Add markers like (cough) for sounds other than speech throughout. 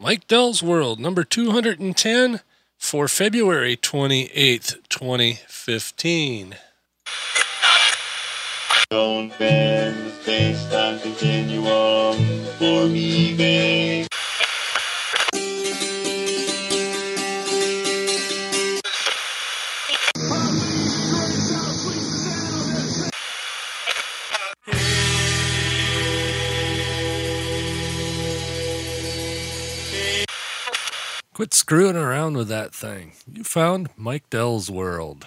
Mike Dell's World, number 210 for February 28th, 2015. Don't bend the space time continuum for me, babe. Quit screwing around with that thing. You found Mike Dell's world.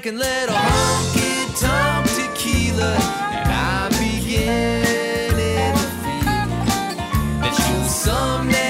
drinking little honky tonk tequila, and I'm beginning to feel that you'll someday.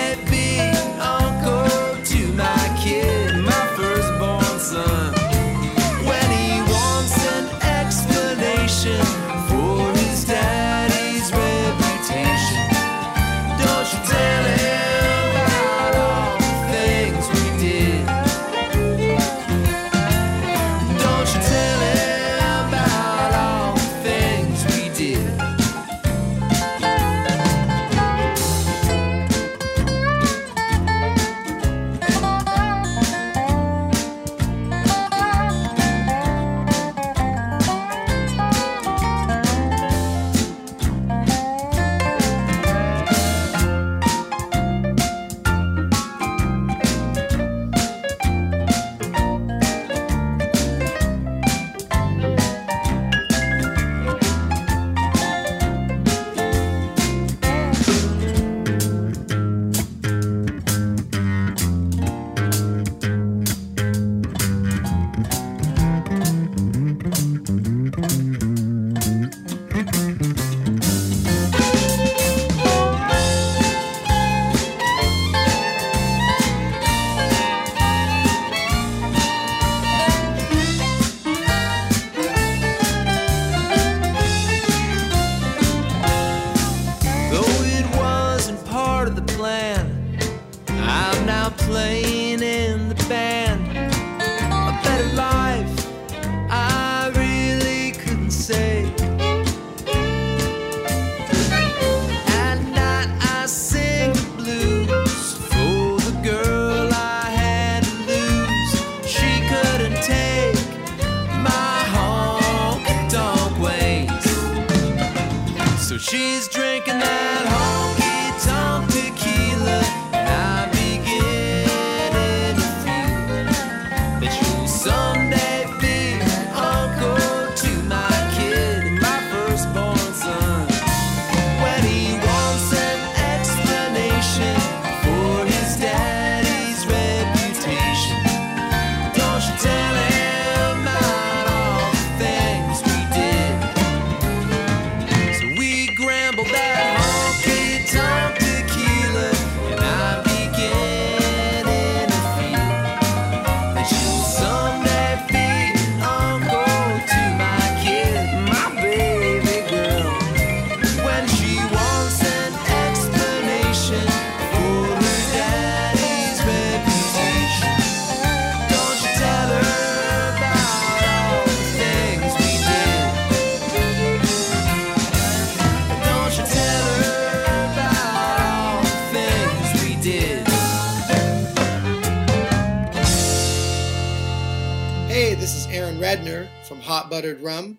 Rum,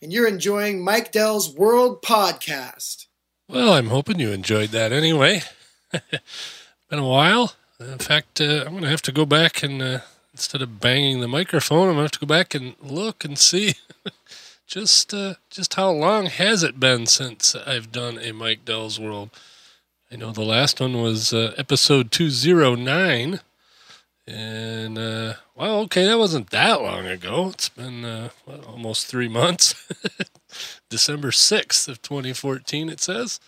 and you're enjoying Mike Dell's World Podcast. Well, I'm hoping you enjoyed that anyway. (laughs) Been a while. In fact, uh, I'm going to have to go back and uh, instead of banging the microphone, I'm going to have to go back and look and see (laughs) just uh, just how long has it been since I've done a Mike Dell's World. I know the last one was uh, episode 209. And, uh, well, okay, that wasn't that long ago. It's been uh, what, almost three months. (laughs) December 6th of 2014, it says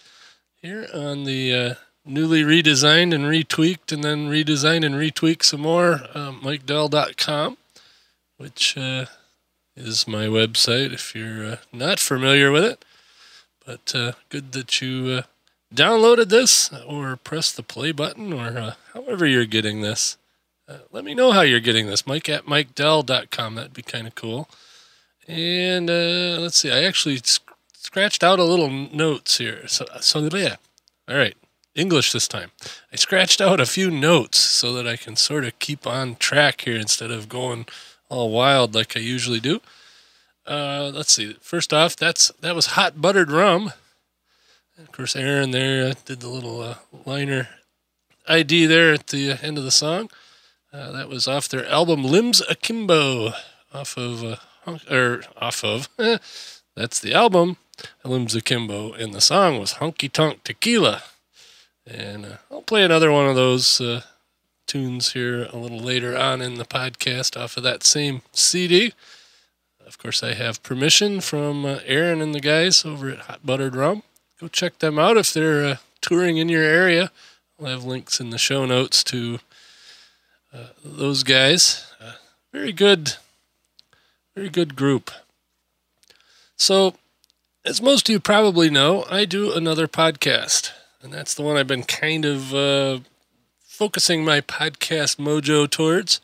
here on the uh, newly redesigned and retweaked and then redesigned and retweaked some more uh, MikeDell.com, which uh, is my website if you're uh, not familiar with it. But uh, good that you uh, downloaded this or pressed the play button or however you're getting this. Uh, let me know how you're getting this. Mike at MikeDell.com. That'd be kind of cool. And uh, let's see. I actually sc- scratched out a little notes here. So, so yeah. All right. English this time. I scratched out a few notes so that I can sort of keep on track here instead of going all wild like I usually do. Uh, let's see. First off, that's that was hot buttered rum. Of course, Aaron there did the little uh, liner ID there at the end of the song. Uh, that was off their album Limbs Akimbo, off of uh, or off of. that's the album Limbs Akimbo, and the song was Honky Tonk Tequila. And uh, I'll play another one of those uh, tunes here a little later on in the podcast off of that same CD. Of course, I have permission from uh, Aaron and the guys over at Hot Buttered Rum. Go check them out if they're uh, touring in your area. I'll have links in the show notes to uh, those guys. Uh, very good, very good group. So, as most of you probably know, I do another podcast, and that's the one I've been kind of uh, focusing my podcast mojo towards.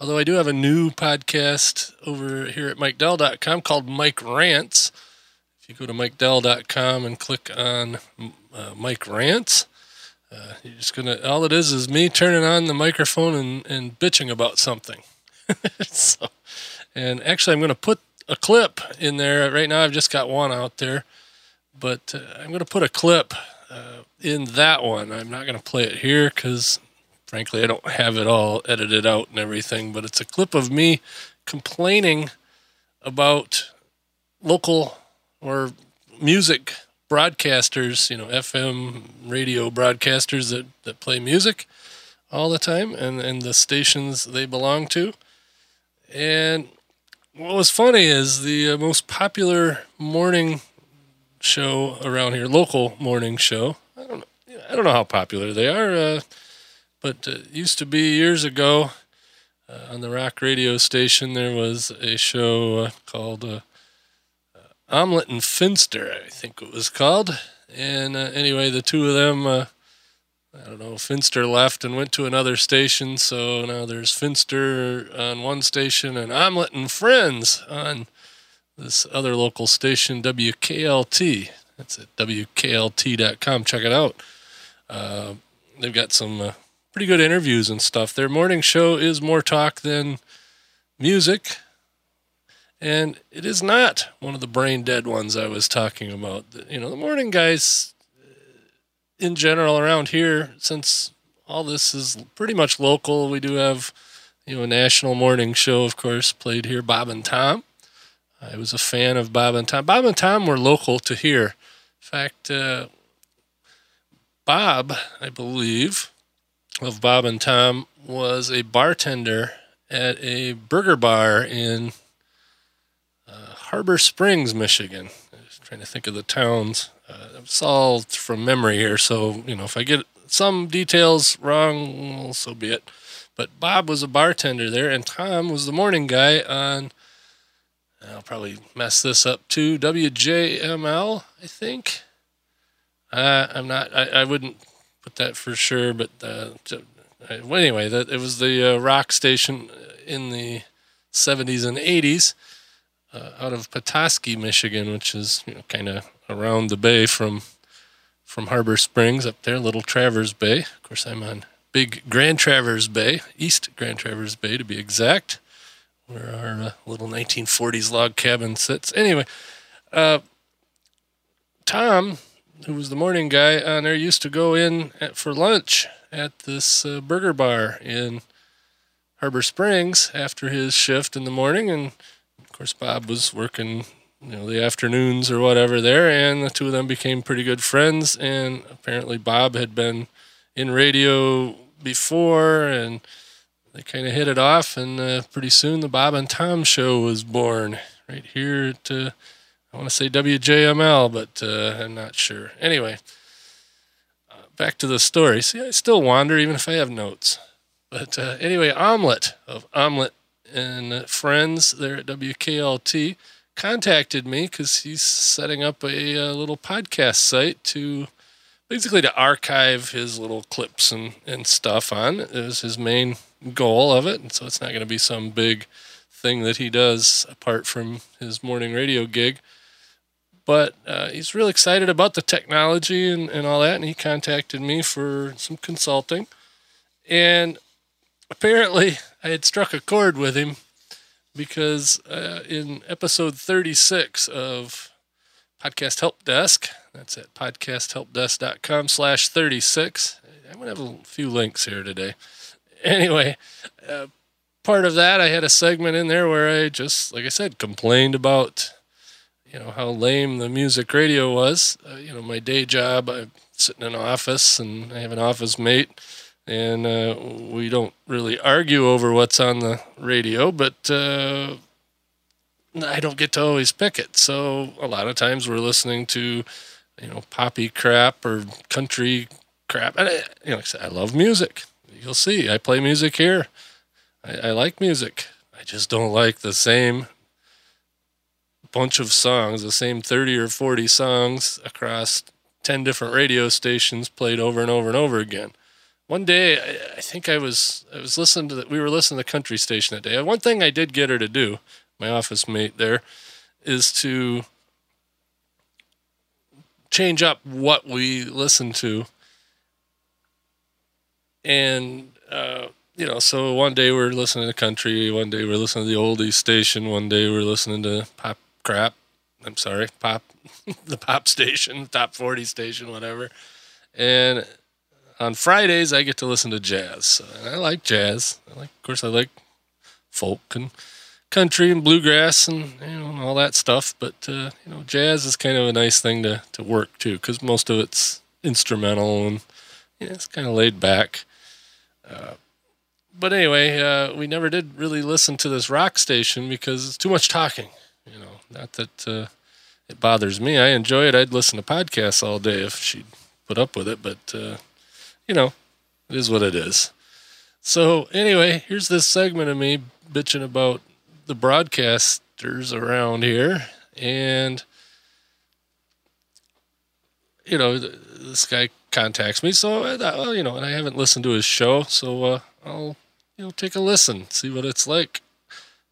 Although I do have a new podcast over here at MikeDell.com called Mike Rants. If you go to MikeDell.com and click on uh, Mike Rants, uh, you're just gonna. All it is is me turning on the microphone and, and bitching about something. (laughs) so, and actually, I'm gonna put a clip in there right now. I've just got one out there, but uh, I'm gonna put a clip uh, in that one. I'm not gonna play it here because, frankly, I don't have it all edited out and everything. But it's a clip of me complaining about local or music broadcasters, you know, FM radio broadcasters that, that play music all the time and, and the stations they belong to. And what was funny is the uh, most popular morning show around here, local morning show. I don't know, I don't know how popular they are, uh, but uh, used to be years ago uh, on the rock radio station. There was a show uh, called uh, Omelet and Finster, I think it was called. And uh, anyway, the two of them, uh, I don't know, Finster left and went to another station. So now there's Finster on one station and Omelet and Friends on this other local station, WKLT. That's at WKLT.com. Check it out. Uh, they've got some uh, pretty good interviews and stuff. Their morning show is more talk than music. And it is not one of the brain dead ones I was talking about. You know, the morning guys uh, in general around here, since all this is pretty much local, we do have, you know, a national morning show, of course, played here, Bob and Tom. I was a fan of Bob and Tom. Bob and Tom were local to here. In fact, uh, Bob, I believe, of Bob and Tom was a bartender at a burger bar in Harbor Springs, Michigan. I was trying to think of the towns. Uh, it's all from memory here, so you know if I get some details wrong, so be it. But Bob was a bartender there, and Tom was the morning guy on. I'll probably mess this up too. WJML, I think. Uh, I'm not. I, I wouldn't put that for sure, but uh, uh, well, anyway, that it was the uh, rock station in the 70s and 80s uh, out of Petoskey, Michigan, which is you know kind of around the bay from from Harbor Springs up there, Little Traverse Bay. Of course, I'm on Big Grand Traverse Bay, East Grand Traverse Bay to be exact, where our uh, little 1940s log cabin sits. Anyway, uh, Tom, who was the morning guy on there, used to go in at, for lunch at this uh, burger bar in Harbor Springs after his shift in the morning, and of course Bob was working, you know, the afternoons or whatever there, and the two of them became pretty good friends. And apparently Bob had been in radio before, and they kind of hit it off. And uh, pretty soon the Bob and Tom show was born right here at. Uh, I want to say WJML, but uh, I'm not sure. Anyway, uh, back to the story. See, I still wander even if I have notes. But uh, anyway, Omelette of Omelette and Friends there at WKLT contacted me because he's setting up a, uh little podcast site to basically to archive his little clips and, and stuff on. It was his main goal of it. And so it's not going to be some big thing that he does apart from his morning radio gig but uh, he's really excited about the technology and, and all that and he contacted me for some consulting and apparently i had struck a chord with him because uh, in episode 36 of podcast help desk that's at podcasthelpdesk.com slash 36 i'm going to have a few links here today. Anyway uh, part of that i had a segment in there where i just like i said complained about you know how lame the music radio was. Uh, you know, my day job, I sit in an office and I have an office mate, and uh, we don't really argue over what's on the radio, but uh, I don't get to always pick it. So a lot of times we're listening to, you know, poppy crap or country crap. And I, you know, like I, said, I love music. You'll see, I play music here. I, I like music. I just don't like the same bunch of songs, the same 30 or 40 songs across 10 different radio stations played over and over and over again. One day, I, I think I was I was listening to the, we were listening to the country station that day. One thing I did get her to do, my office mate there, is to change up what we listen to. And uh, you know, so one day we're listening to country, one day we're listening to the oldies station, one day we're listening to pop crap. I'm sorry, pop, (laughs) the pop station, top 40 station, whatever. And on Fridays, I get to listen to jazz. I like jazz. I like, of course, I like folk and country and bluegrass and you know and all that stuff. But uh, you know, jazz is kind of a nice thing to to work too, because most of it's instrumental and yeah, it's kind of laid back. Uh, but anyway, uh, we never did really listen to this rock station because it's too much talking. You know, not that uh, it bothers me. I enjoy it. I'd listen to podcasts all day if she'd put up with it. But uh, you know, it is what it is. So anyway, here's this segment of me bitching about the broadcasters around here, and you know, this guy contacts me. So I well, you know, and I haven't listened to his show, so uh, I'll you know take a listen, see what it's like.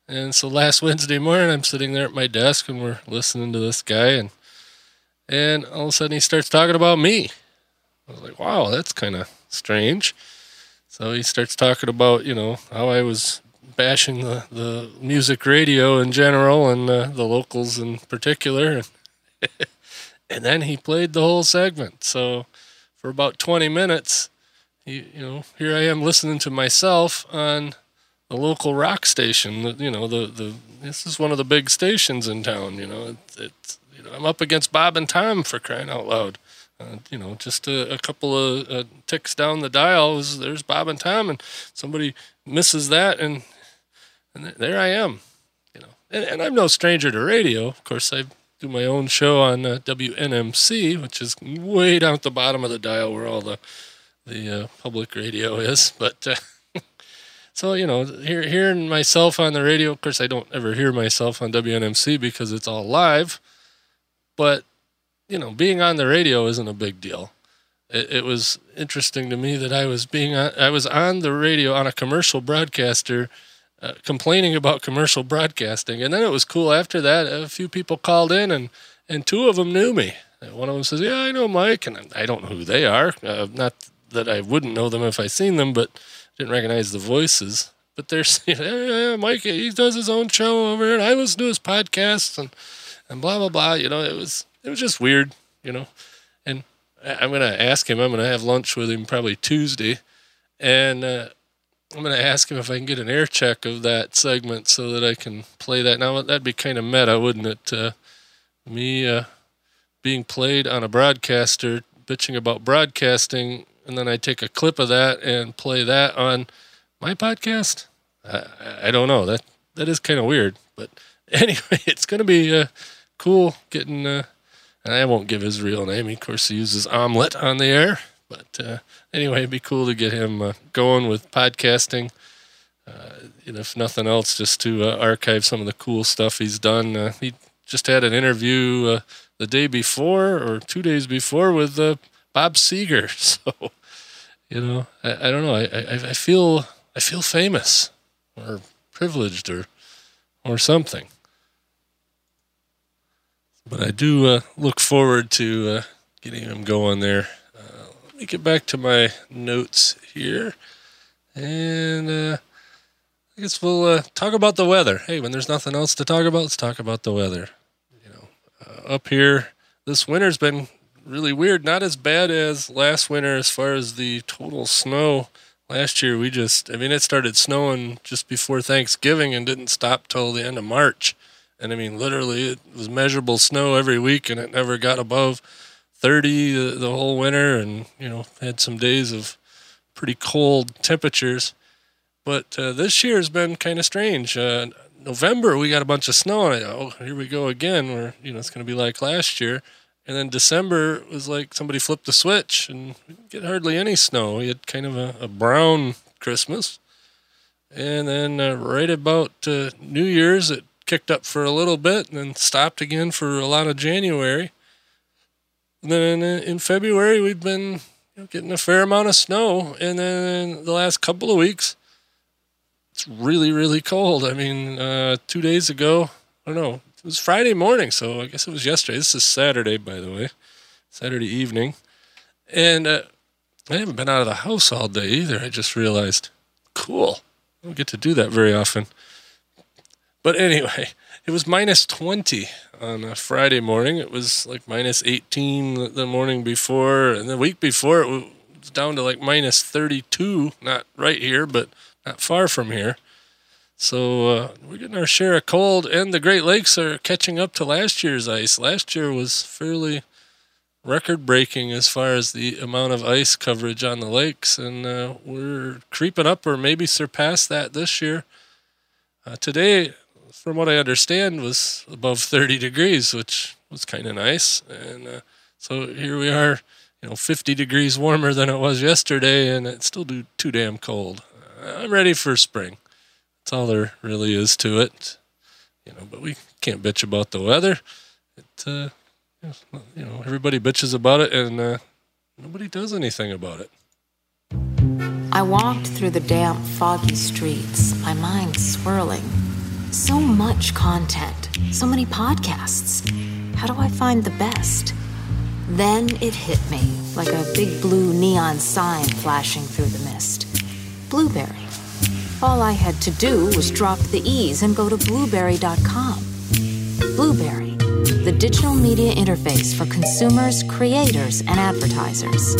And so last (laughs) Wednesday morning, I'm sitting there at my desk and we're listening to this guy, and and all of a sudden he starts talking about me. I was like, wow, that's kind of strange. So he starts talking about you know how I was bashing the, the music radio in general and uh, the locals in particular. (laughs) and then he played the whole segment. So for about 20 minutes, you, you know, here I am listening to myself on the local rock station. You know, the, the this is one of the big stations in town. You know, it's, it's you know I'm up against Bob and Tom for crying out loud. Uh, you know, just a, a couple of uh, ticks down the dial, there's Bob and Tom, and somebody misses that, and and th- there I am. You know, and, and I'm no stranger to radio. Of course, I do my own show on uh, WNMC, which is way down at the bottom of the dial where all the the uh, public radio is. But uh, (laughs) so you know, hear, hearing myself on the radio. Of course, I don't ever hear myself on WNMC because it's all live. But you know, being on the radio isn't a big deal. It, it was interesting to me that I was being on, I was on the radio on a commercial broadcaster uh, complaining about commercial broadcasting. And then it was cool after that. A few people called in, and, and two of them knew me. One of them says, Yeah, I know Mike. And I don't know who they are. Uh, not that I wouldn't know them if I seen them, but didn't recognize the voices. but they're (laughs) saying, "Yeah, Mike, he does his own show over here, and I listen to his podcasts and and blah blah blah." You know, it was it was just weird, you know. And I'm gonna ask him. I'm gonna have lunch with him probably Tuesday, and uh, I'm gonna ask him if I can get an air check of that segment so that I can play that. Now that'd be kind of meta, wouldn't it? Uh, me uh, being played on a broadcaster bitching about broadcasting, and then I take a clip of that and play that on my podcast. I, I- don't know. That that is kind of weird, but (laughs) anyway, it's gonna be uh, cool getting. And I won't give his real name. Of course, he uses omelet on the air. But uh, anyway, it'd be cool to get him uh, going with podcasting. Uh, and if nothing else, just to uh, archive some of the cool stuff he's done. Uh, he just had an interview uh, the day before or two days before with Bob Seger. (laughs) So, you know, I, I don't know. I, I, I feel I feel famous or privileged or or something. But I do uh, look forward to uh, getting him going there. Uh, let me get back to my notes here. And uh, I guess we'll uh, talk about the weather. Hey, when there's nothing else to talk about, let's talk about the weather. You know, up here, this winter's been really weird. Not as bad as last winter as far as the total snow. Last year, we just, I mean, it started snowing just before Thanksgiving and didn't stop till the end of March. And I mean, literally, it was measurable snow every week, and it never got above 30 the, whole winter. And, you know, had some days of pretty cold temperatures. But uh, this year has been kind of strange. Uh, November, we got a bunch of snow, and I, oh, here we go again, where, you know, it's going to be like last year. And then December was like somebody flipped the switch, and get hardly any snow. We had kind of a, a brown Christmas. And then uh, right about uh, New Year's, it kicked up for a little bit and then stopped again for a lot of January. And then in February, we've been getting a fair amount of snow. And then the last couple of weeks, it's really, really cold. I mean, uh, two days ago, I don't know, it was Friday morning, so I guess it was yesterday. This is Saturday, by the way, Saturday evening. And uh, I haven't been out of the house all day either. I just realized, cool. I don't get to do that very often. But anyway, (laughs) it was minus 20 on a Friday morning. It was like minus 18 the- morning before. And the week before, it was down to like minus 32. Not right here, but not far from here. So uh, we're getting our share of cold, and the Great Lakes are catching up to last year's ice. Last year was fairly record breaking as far as the amount of ice coverage on the lakes, and uh, we're creeping up or maybe surpass that this year. Uh, today, from what I understand, was above 30 degrees, which was kind of nice. And uh, so here we are, you know, 50 degrees warmer than it was yesterday, and it's still do, too damn cold. I'm ready for spring. That's all there really is to it. You know, but we can't bitch about the weather. It, uh, you know, everybody bitches about it, and uh, nobody does anything about it. I walked through the damp, foggy streets, my mind swirling. So much content, so many podcasts. How do I find the best? Then it hit me like a big blue neon sign flashing through the mist. Blubrry. All I had to do was drop the E's and go to blubrry.com. Blubrry, the digital media interface for consumers, creators, and advertisers.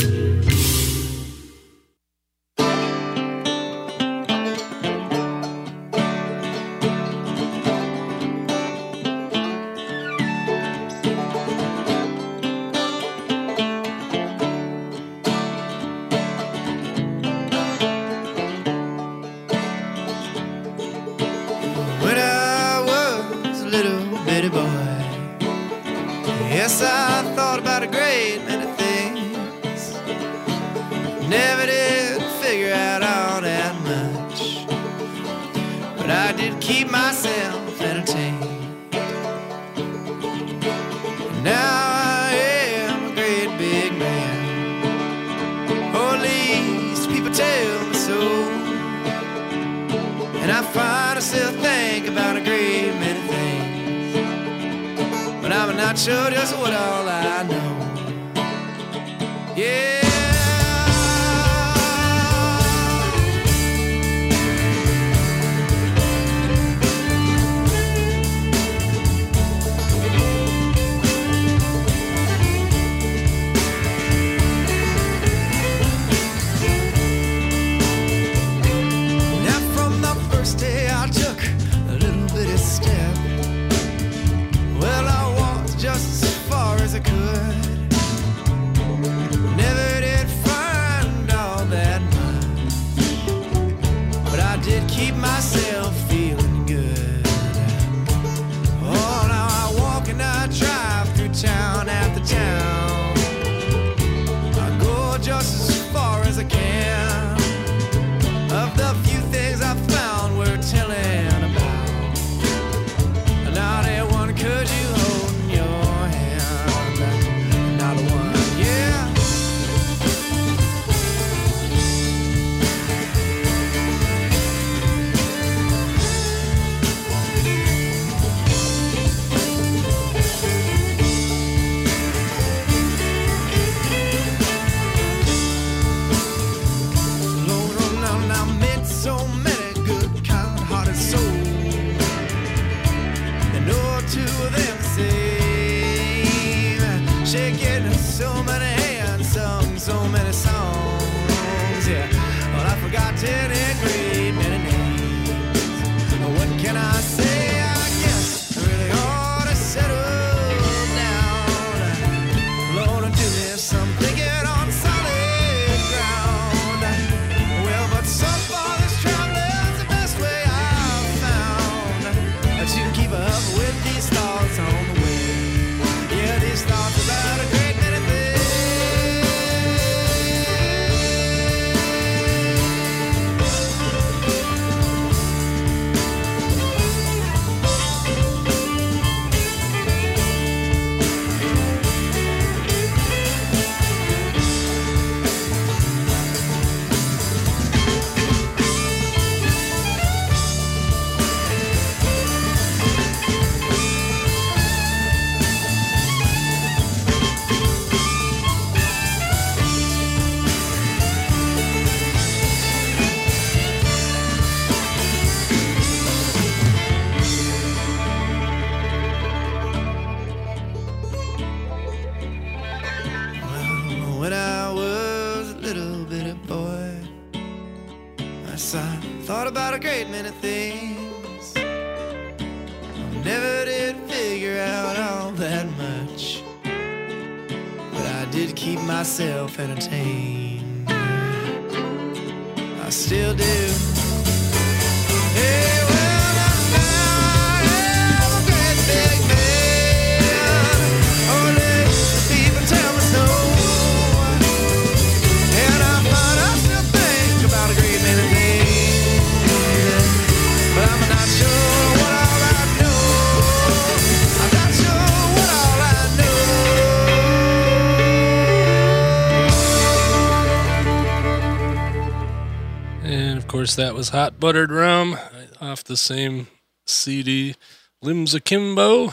Course, that was Hot Buttered Rum off the same CD, Limbs Akimbo.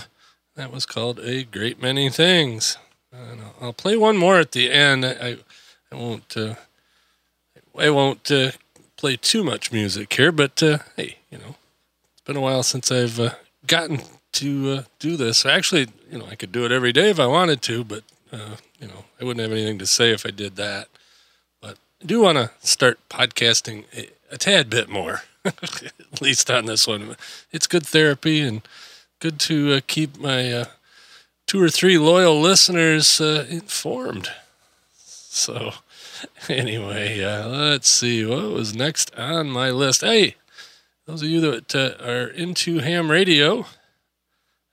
That was called A Great Many Things. And I'll- play one more at the end. I, I, won't. Uh, I won't uh, play too much music here, but uh, hey, you know, it's been a while since I've uh, gotten to uh, do this. Actually, you know, I could do it every day if I wanted to, but uh, you know, I wouldn't have anything to say if I did that. But I do want to start podcasting a, tad bit more, (laughs) at least on this one. It's good therapy and good to uh, keep my uh, two or three loyal listeners uh, informed. So, (laughs) anyway, uh, let's see what was next on my list. Hey, those of you that uh, are into ham radio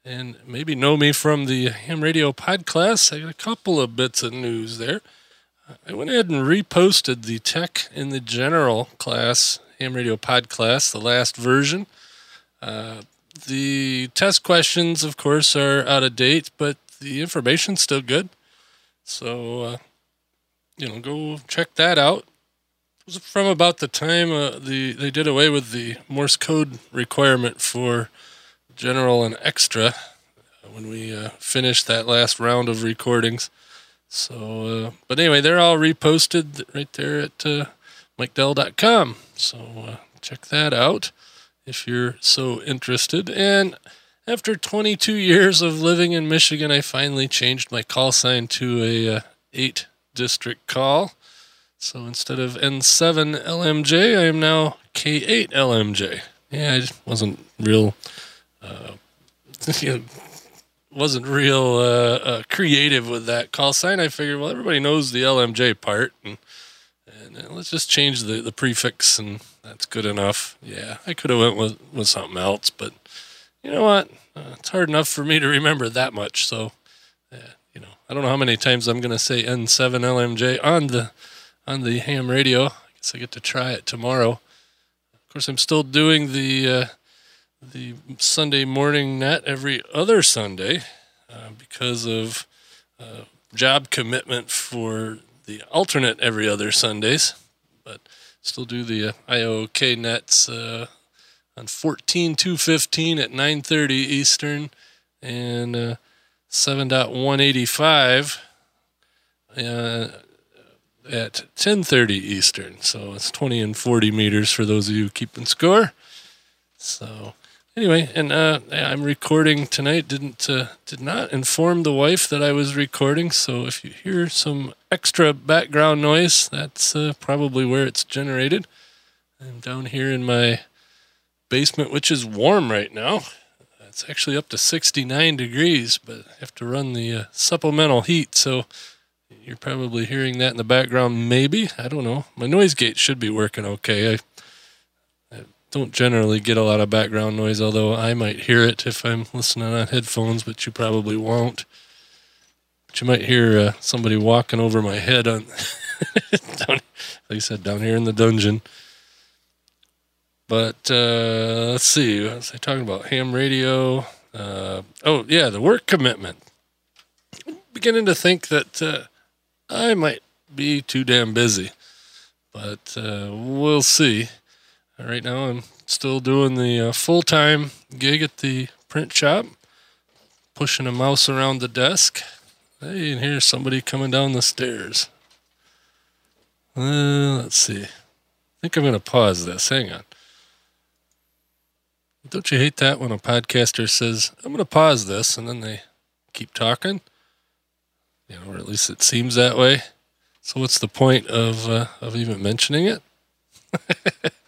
and maybe know me from the ham radio pod class, I got a couple of bits of news there. I went ahead and reposted the Tech in the General class, ham radio pod class, the last version. Uh, the test questions, of course, are out of date, but the information's still good. So, uh, you know, go check that out. It was from about the time uh, the they did away with the Morse code requirement for general and extra uh, when we uh, finished that last round of recordings. So, uh, but anyway, they're all reposted right there at uh, MikeDell.com. So uh, check that out if you're so interested. And after 22 years of living in Michigan, I finally changed my call sign to a uh, eight district call. So instead of N7 LMJ, I am now K8 LMJ. Yeah, I just wasn't real. (laughs) Wasn't real uh, uh, creative with that call sign. I figured, well, everybody knows the LMJ part, and and uh, let's just change the, the prefix, and that's good enough. Yeah, I could have went with, with something else, but you know what? Uh, it's hard enough for me to remember that much. So, you know, I don't know how many times I'm going to say N7 LMJ on the on the ham radio. I guess I get to try it tomorrow. Of course, I'm still doing the uh, the Sunday morning net every other Sunday uh, because of uh, job commitment for the alternate every other Sundays. But still do the uh, IOK nets uh, on 14 to 15 at 9:30 Eastern and uh, 7.185 uh, at 10:30 Eastern. So it's 20 and 40 meters for those of you keeping score. So anyway, and uh, I'm recording tonight. Didn't uh, did not inform the wife that I was recording. So if you hear some extra background noise, that's uh, probably where it's generated. I'm down here in my basement, which is warm right now. It's actually up to 69 degrees, but I have to run the uh, supplemental heat. So you're probably hearing that in the background, maybe. I don't know. My noise gate should be working okay. I, don't generally get a lot of background noise, although I might hear it if I'm listening on headphones, but you probably won't. But you might hear uh, somebody walking over my head on, (laughs) down, like I said, down here in the dungeon. But uh, let's see, what was I talking about? Ham radio. Uh, oh, yeah, the work commitment. beginning to think that uh, I might be too damn busy, but uh, we'll see. Right now, I'm still doing the uh, full time gig at the print shop, pushing a mouse around the desk. Hey, and here's somebody coming down the stairs. Uh, let's see. I think I'm going to pause this. Hang on. Don't you hate that when a podcaster says, I'm going to pause this, and then they keep talking? You know, or at least it seems that way. So, what's the point of, uh, of even mentioning it? (laughs)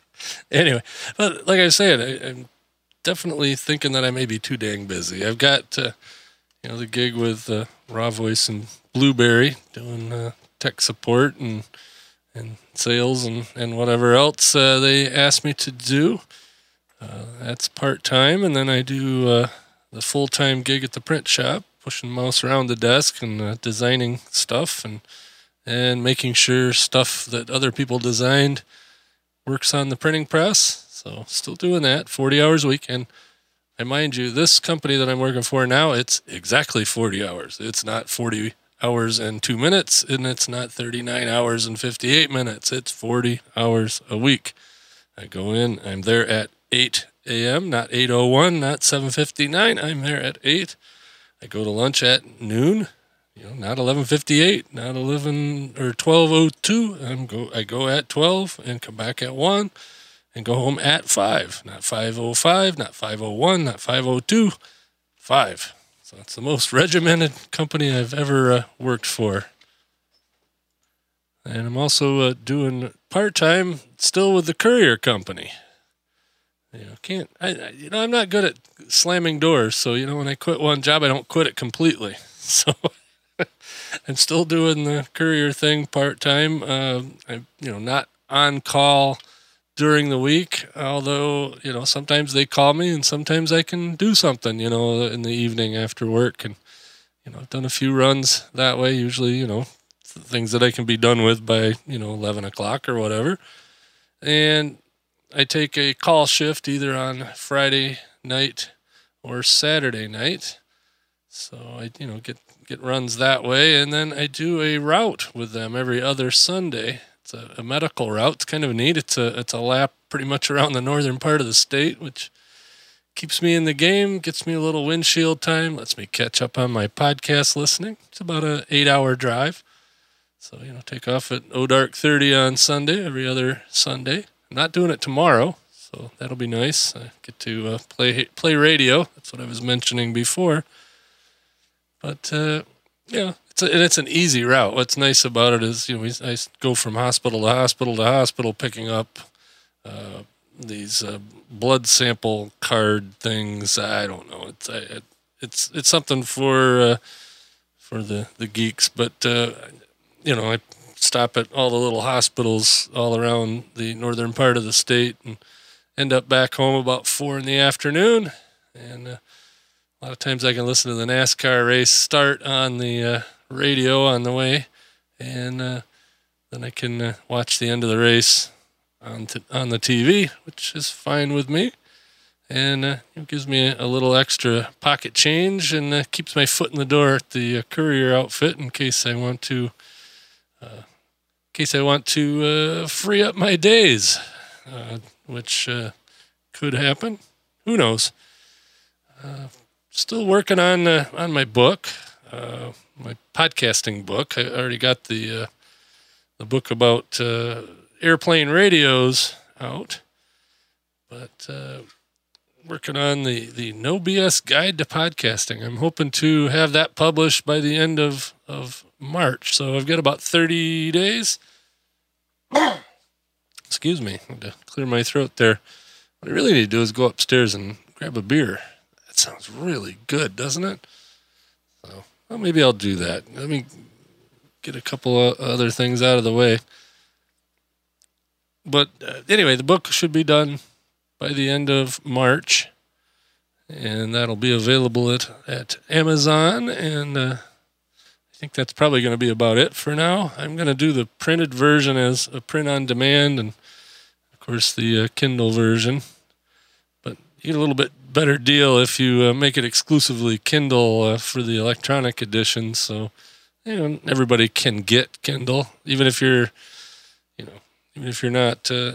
(laughs) anyway, but like I said, I, I'm definitely thinking that I may be too dang busy. I've got, uh, you know, the gig with uh, RawVoice and Blubrry doing uh, tech support and and sales and, and whatever else uh, they asked me to do. Uh, that's part time, and then I do uh, the full time gig at the print shop, pushing mouse around the desk and designing stuff and and making sure stuff that other people designed works on the printing press. So still doing that, forty hours a week, and I mind you, this company that I'm working for now, it's exactly forty hours. It's not forty hours and two minutes, and it's not thirty nine hours and fifty eight minutes. It's forty hours a week. I go in, I'm there at 8 a.m., not 8.01, not 7.59. I'm there at 8. I go to lunch at noon, you know, not 11.58, not 11 or 12.02. I'm go, I go at 12 and come back at 1 and go home at 5, not 5.05, not 5.01, not 5.02, 5. So it's the most regimented company I've ever uh, worked for. And I'm also uh, doing part time still with the courier company. You know, can't I, I? You know, I'm not good at slamming doors. So you know, when I quit one job, I don't quit it completely. (laughs) So I'm still doing the courier thing part time. Uh, I'm you know not on call during the week. Although you know sometimes they call me, and sometimes I can do something. You know, in the evening after work, and you know I've done a few runs that way. Usually, you know, things that I can be done with by you know 11 o'clock or whatever. And I take a call shift either on Friday night or Saturday night. So I, you know, get get runs that way, and then I do a route with them every other Sunday. It's a, a medical route. It's kind of neat. It's a it's a lap pretty much around the northern part of the state, which keeps me in the game, gets me a little windshield time, lets me catch up on my podcast listening. It's about a eight hour drive. So, you know, take off at O Dark 30 on Sunday, every other Sunday. I'm not doing it tomorrow, so that'll be nice. I get to uh, play play radio. That's what I was mentioning before. But uh, yeah, it's a, and it's an easy route. What's nice about it is you know we, I go from hospital to hospital to hospital, picking up uh, these uh, blood sample card things. I don't know. It's I, it's it's something for uh, for the the geeks, but uh, you know I stop at all the little hospitals all around the northern part of the state and end up back home about four in the afternoon. And uh, a lot of times I can listen to the NASCAR race start on the uh, radio on the way. And uh, then I can uh, watch the end of the race on t- on the TV, which is fine with me, and uh, it gives me a, little extra pocket change and uh, keeps my foot in the door at the uh, courier outfit in case I want to. In case I want to free up my days, which could happen. Who knows? Still working on uh, on my book, uh, my podcasting book. I already got the uh, the book about uh, airplane radios out, but uh, working on the the No BS Guide to Podcasting. I'm hoping to have that published by the end of of March. So I've got about 30 days. (coughs) Excuse me, I had to clear my throat there. What I really need to do is go upstairs and grab a beer. That sounds really good, doesn't it? So, well, maybe I'll do that. Let me get a couple of other things out of the way. But uh, anyway, the book should be done by the end of March, and that'll be available at, at Amazon. And uh, I think that's probably going to be about it for now. I'm going to do the printed version as a print on demand, and of course, the uh, Kindle version. But you get a little bit better deal if you uh, make it exclusively Kindle uh, for the electronic edition. So, you know, everybody can get Kindle, even if you're, you know, even if you're not uh,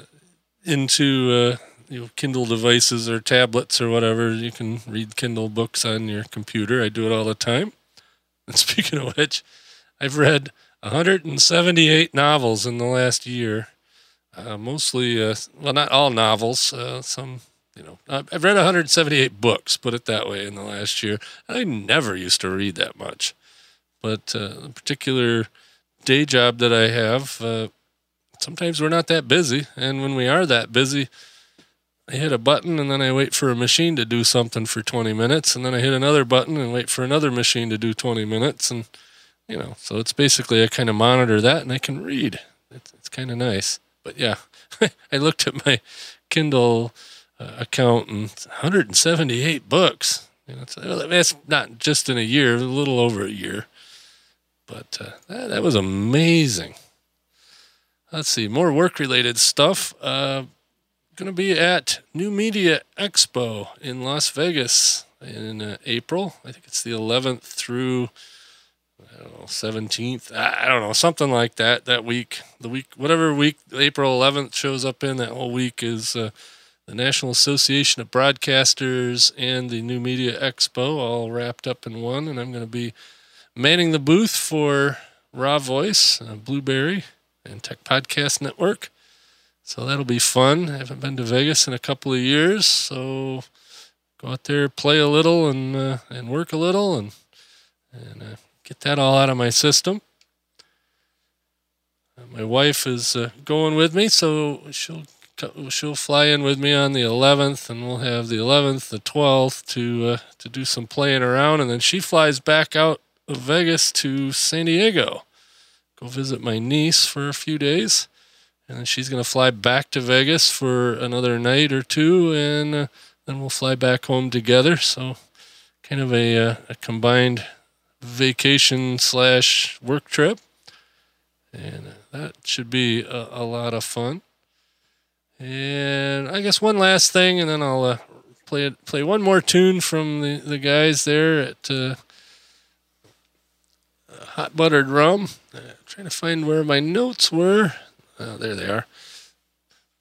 into you know Kindle devices or tablets or whatever. You can read Kindle books on your computer. I do it all the time. (laughs) And speaking of which, I've read 178 novels in the last year. Uh, mostly, uh, well, not all novels. Uh, some, you know, I've read 178 books. Put it that way in the last year. I never used to read that much, but uh, the particular day job that I have, uh, sometimes we're not that busy, and when we are that busy, I hit a button and then I wait for a machine to do something for 20 minutes, and then I hit another button and wait for another machine to do 20 minutes, and you know, so it's basically I kind of monitor that and I can read. It's, it's kind of nice, but yeah, (laughs) I looked at my Kindle uh, account and 178 books. You know, that's not just in a year, a little over a year, but uh, that, that was amazing. Let's see, more work related stuff. Uh, going to be at New Media Expo in Las Vegas in uh, April. I think it's the 11th through I don't know 17th. I I don't know something like that. That week, the week, whatever week April 11th shows up in, that whole week is uh, the National Association of Broadcasters and the New Media Expo all wrapped up in one. And I'm going to be manning the booth for RawVoice, uh, Blubrry, and Tech Podcast Network. So that'll be fun. I haven't been to Vegas in a couple of years, so go out there, play a little, and uh, and work a little, and and uh, get that all out of my system. Uh, my wife is uh, going with me, so she'll she'll fly in with me on the 11th, and we'll have the 11th, the 12th to uh, to do some playing around, and then she flies back out of Vegas to San Diego, go visit my niece for a few days and then she's to fly back to Vegas for another night or two, and uh, then we'll fly back home together. So, kind of a, uh, a combined vacation slash work trip, and uh, that should be a, a lot of fun. And I guess one last thing, and then I'll uh, play play one more tune from the, the guys there at uh, Hot Buttered Rum. Uh, trying to find where my notes were. Oh, there they are.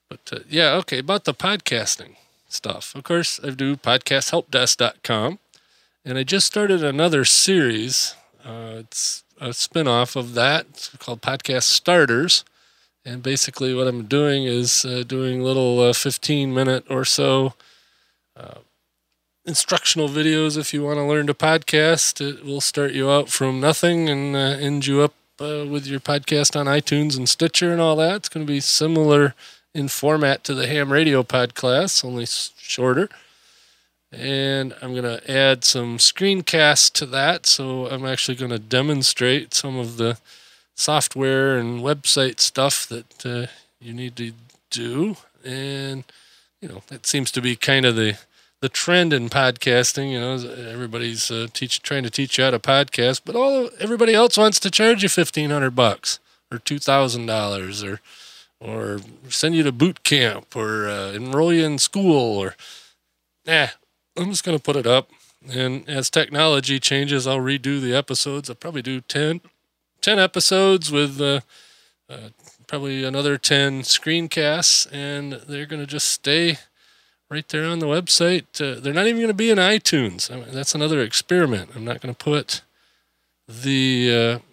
But uh, yeah, okay, about the podcasting stuff. Of course, I do podcasthelpdesk.com, and I just started another series. Uh, it's a spin off of that. It's called Podcast Starters. And basically, what I'm doing is uh, doing little uh, 15 minute or so uh, instructional videos if you want to learn to podcast. It will start you out from nothing and uh, end you up with your podcast on iTunes and Stitcher and all that. It's going to be similar in format to the ham radio podcast, only s- shorter. And I'm going to add some screencasts to that. So I'm actually going to demonstrate some of the software and website stuff that uh, you need to do. And, you know, that seems to be kind of the the trend in podcasting. You know, everybody's uh, teach trying to teach you how to podcast, but all everybody else wants to charge you fifteen hundred bucks or two thousand dollars or or send you to boot camp or uh, enroll you in school or nah i'm just to put it up and as technology changes i'll redo the episodes i'll probably do 10, 10 episodes with uh, uh, probably another 10 screencasts and they're going to just stay right there on the website uh, they're not even going to be in itunes I mean, that's another experiment i'm not going to put the uh,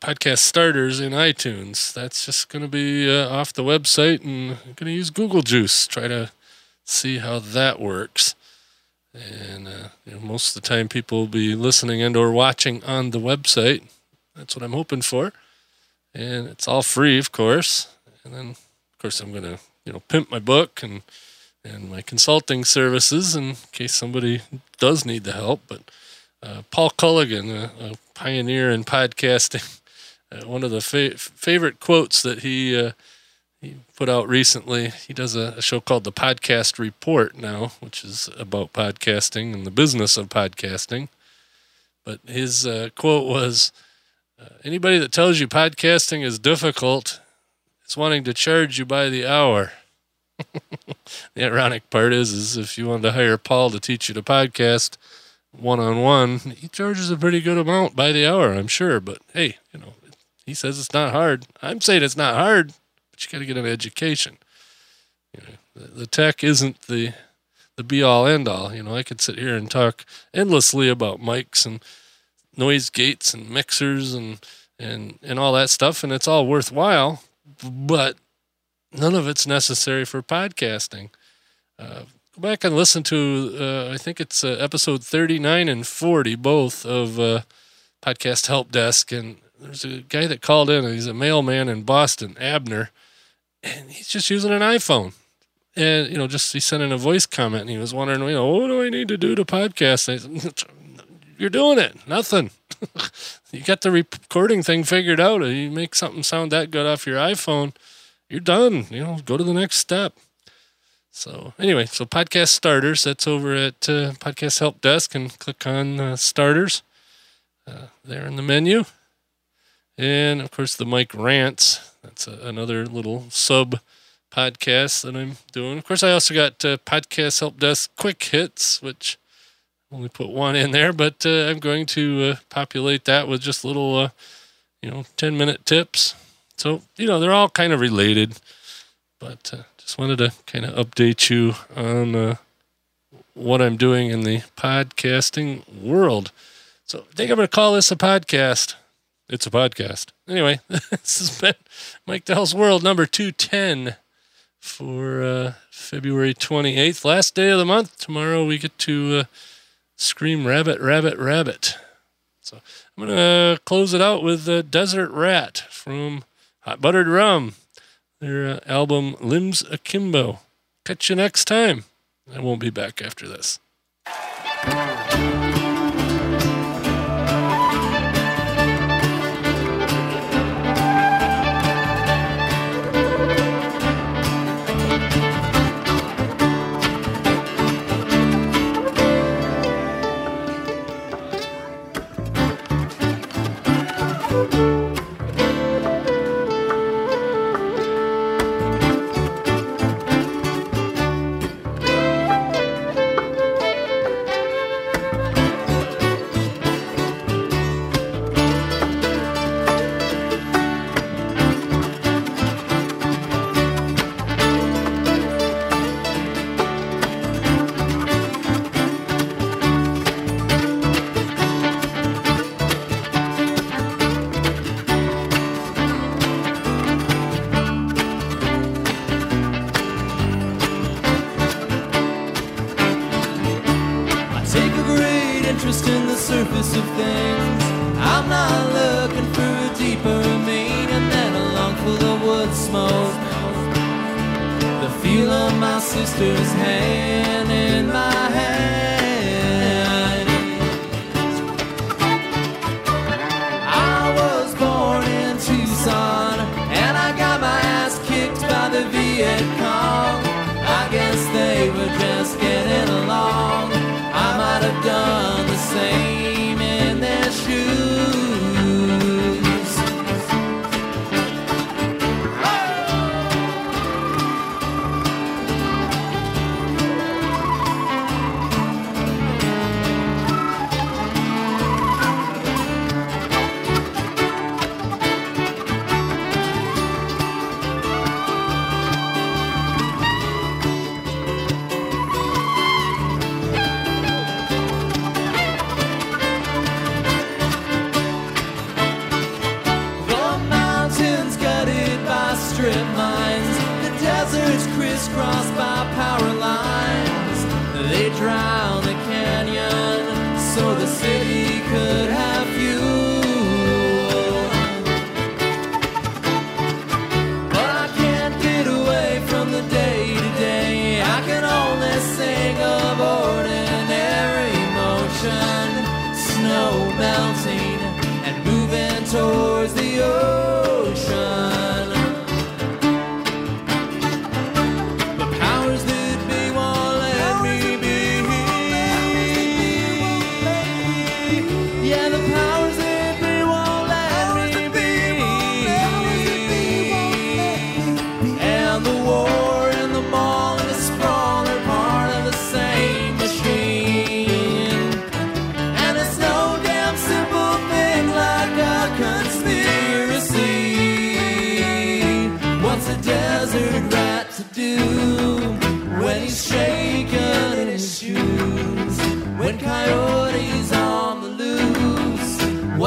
podcast starters in iTunes. That's just going to be uh, off the website and I'm going to use Google Juice. Try to see how that works. And uh, you know, most of the time, people will be listening and or watching on the website. That's what I'm hoping for. And it's all free, of course. And then, of course, I'm going to you know pimp my book and and my consulting services in case somebody does need the help. But uh, Paul Colligan, a, a pioneer in podcasting, (laughs) uh, one of the fa- favorite quotes that he uh, he put out recently. He does a, a, show called the Podcast Report now, which is about podcasting and the business of podcasting. But his uh, quote was, "Anybody that tells you podcasting is difficult is wanting to charge you by the hour." (laughs) the ironic part is, is if you wanted to hire Paul to teach you to podcast one on one, he charges a pretty good amount by the hour, I'm sure. But hey, you know, he says it's not hard. I'm saying it's not hard, but you got to get an education. You know, the, the tech isn't the the be all end all. You know, I could sit here and talk endlessly about mics and noise gates and mixers and and and all that stuff, and it's all worthwhile, but none of it's necessary for podcasting. Uh, go back and listen to uh, I think it's uh, episode 39 and 40 both of uh, podcast help desk and there's a guy that called in and he's a mailman in Boston Abner and he's just using an iPhone and you know just he sent in a voice comment and he was wondering you know what do I need to do to podcast (laughs) you're doing it nothing (laughs) you got the recording thing figured out you make something sound that good off your iPhone you're done you know go to the next step so anyway, so podcast starters. That's over at uh, Podcast Help Desk, and click on uh, starters uh, there in the menu. And of course, the Mike Rants. That's a, another little sub podcast that I'm doing. Of course, I also got uh, Podcast Help Desk Quick Hits, which only put one in there, but uh, I'm going to uh, populate that with just little, you know, 10 minute tips. So, you know, they're all kind of related, but just wanted to kind of update you on uh, what I'm doing in the podcasting world. So I think I'm going to call this a podcast. It's a podcast. Anyway, (laughs) this has been Mike Dell's World number 210 for uh, February 28th, last day of the month. Tomorrow we get to uh, scream rabbit, rabbit, rabbit. So I'm going to close it out with uh, Desert Rat from Hot Buttered Rum their uh, album Limbs Akimbo. Catch you next time. I won't be back after this.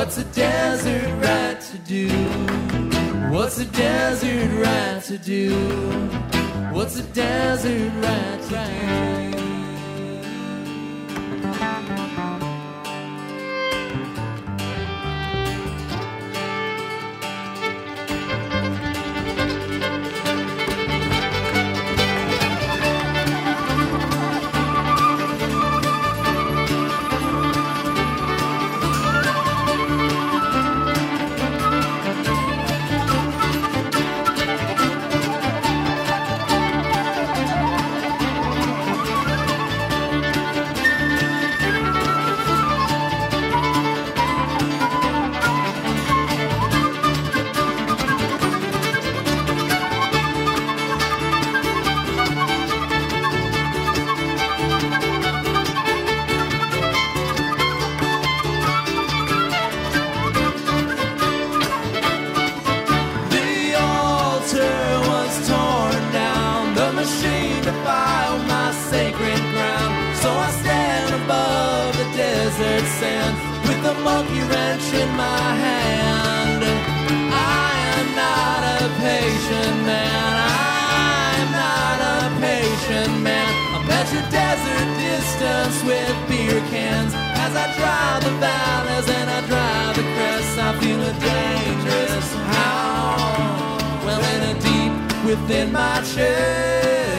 What's a desert right to do? What's a desert right to do? What's a desert right to do? desert distance with beer cans. As I drive the valleys and I drive the crests, I feel a dangerous howl welling deep within my chest.